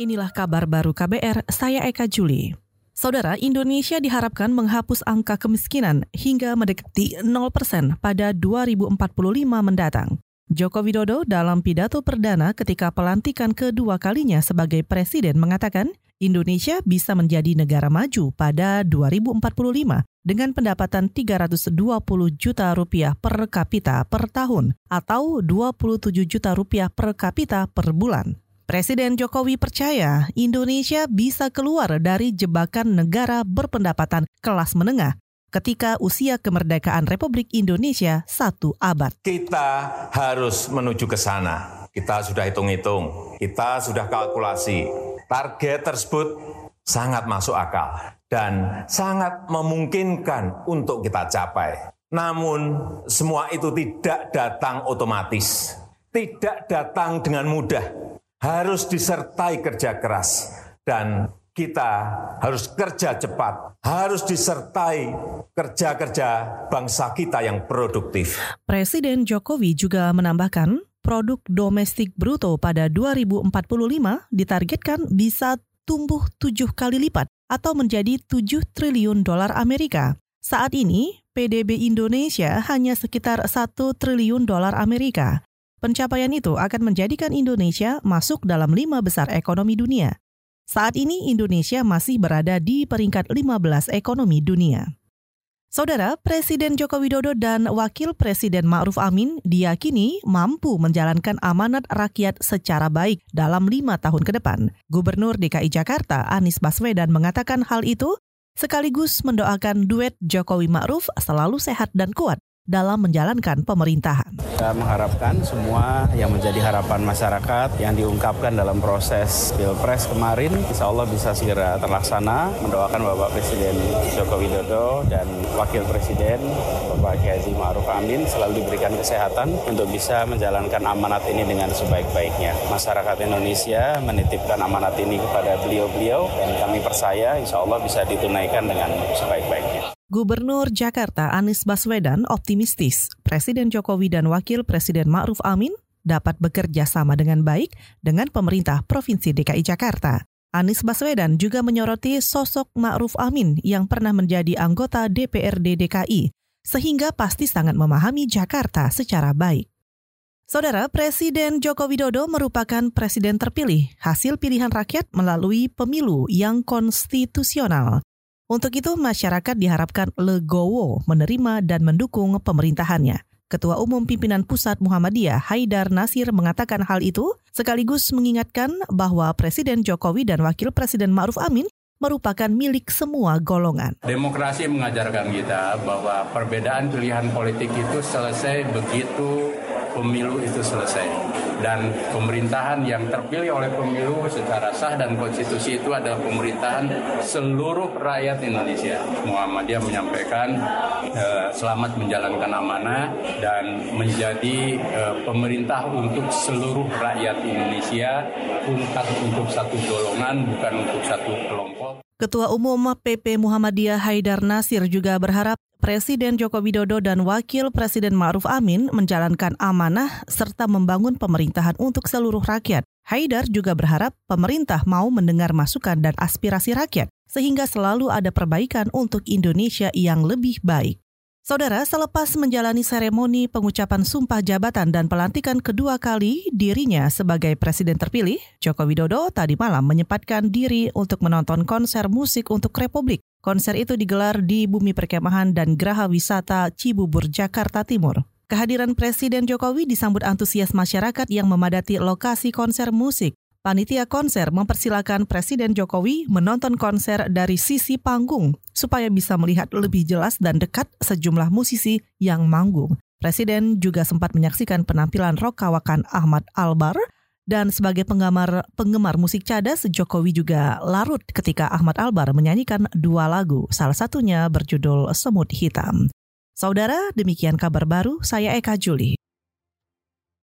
Inilah kabar baru KBR, saya Eka Juli. Saudara, Indonesia diharapkan menghapus angka kemiskinan hingga mendekati 0% pada 2045 mendatang. Joko Widodo dalam pidato perdana ketika pelantikan kedua kalinya sebagai presiden mengatakan Indonesia bisa menjadi negara maju pada 2045 dengan pendapatan 320 juta rupiah per kapita per tahun atau 27 juta rupiah per kapita per bulan. Presiden Jokowi percaya Indonesia bisa keluar dari jebakan negara berpendapatan kelas menengah ketika usia kemerdekaan Republik Indonesia satu abad. Kita harus menuju ke sana. Kita sudah hitung-hitung, kita sudah kalkulasi. Target tersebut sangat masuk akal dan sangat memungkinkan untuk kita capai. Namun, semua itu tidak datang otomatis, tidak datang dengan mudah harus disertai kerja keras dan kita harus kerja cepat, harus disertai kerja-kerja bangsa kita yang produktif. Presiden Jokowi juga menambahkan, produk domestik bruto pada 2045 ditargetkan bisa tumbuh tujuh kali lipat atau menjadi 7 triliun dolar Amerika. Saat ini, PDB Indonesia hanya sekitar 1 triliun dolar Amerika. Pencapaian itu akan menjadikan Indonesia masuk dalam lima besar ekonomi dunia. Saat ini Indonesia masih berada di peringkat 15 ekonomi dunia. Saudara, Presiden Joko Widodo dan Wakil Presiden Ma'ruf Amin diyakini mampu menjalankan amanat rakyat secara baik dalam lima tahun ke depan. Gubernur DKI Jakarta Anies Baswedan mengatakan hal itu sekaligus mendoakan duet Jokowi Ma'ruf selalu sehat dan kuat dalam menjalankan pemerintahan. Kita mengharapkan semua yang menjadi harapan masyarakat yang diungkapkan dalam proses Pilpres kemarin, insya Allah bisa segera terlaksana. Mendoakan Bapak Presiden Joko Widodo dan Wakil Presiden Bapak Kiai Ma'ruf Amin selalu diberikan kesehatan untuk bisa menjalankan amanat ini dengan sebaik-baiknya. Masyarakat Indonesia menitipkan amanat ini kepada beliau-beliau dan kami percaya insya Allah bisa ditunaikan dengan sebaik-baiknya. Gubernur Jakarta Anies Baswedan optimistis Presiden Jokowi dan Wakil Presiden Ma'ruf Amin dapat bekerja sama dengan baik dengan pemerintah Provinsi DKI Jakarta. Anies Baswedan juga menyoroti sosok Ma'ruf Amin yang pernah menjadi anggota DPRD DKI, sehingga pasti sangat memahami Jakarta secara baik. Saudara Presiden Joko Widodo merupakan presiden terpilih hasil pilihan rakyat melalui pemilu yang konstitusional. Untuk itu, masyarakat diharapkan legowo menerima dan mendukung pemerintahannya. Ketua Umum Pimpinan Pusat Muhammadiyah Haidar Nasir mengatakan hal itu sekaligus mengingatkan bahwa Presiden Jokowi dan Wakil Presiden Ma'ruf Amin merupakan milik semua golongan. Demokrasi mengajarkan kita bahwa perbedaan pilihan politik itu selesai begitu pemilu itu selesai dan pemerintahan yang terpilih oleh pemilu secara sah dan konstitusi itu adalah pemerintahan seluruh rakyat Indonesia. Muhammadiyah menyampaikan eh, selamat menjalankan amanah dan menjadi eh, pemerintah untuk seluruh rakyat Indonesia bukan untuk satu golongan bukan untuk satu kelompok. Ketua Umum PP Muhammadiyah Haidar Nasir juga berharap Presiden Joko Widodo dan Wakil Presiden Ma'ruf Amin menjalankan amanah serta membangun pemerintahan untuk seluruh rakyat. Haidar juga berharap pemerintah mau mendengar masukan dan aspirasi rakyat sehingga selalu ada perbaikan untuk Indonesia yang lebih baik. Saudara, selepas menjalani seremoni pengucapan sumpah jabatan dan pelantikan kedua kali dirinya sebagai presiden terpilih, Joko Widodo tadi malam menyempatkan diri untuk menonton konser musik untuk Republik. Konser itu digelar di Bumi Perkemahan dan Geraha Wisata Cibubur, Jakarta Timur. Kehadiran Presiden Jokowi disambut antusias masyarakat yang memadati lokasi konser musik. Panitia konser mempersilahkan Presiden Jokowi menonton konser dari sisi panggung supaya bisa melihat lebih jelas dan dekat sejumlah musisi yang manggung. Presiden juga sempat menyaksikan penampilan rock kawakan Ahmad Albar dan sebagai penggemar penggemar musik cadas, Jokowi juga larut ketika Ahmad Albar menyanyikan dua lagu, salah satunya berjudul Semut Hitam. Saudara, demikian kabar baru, saya Eka Juli.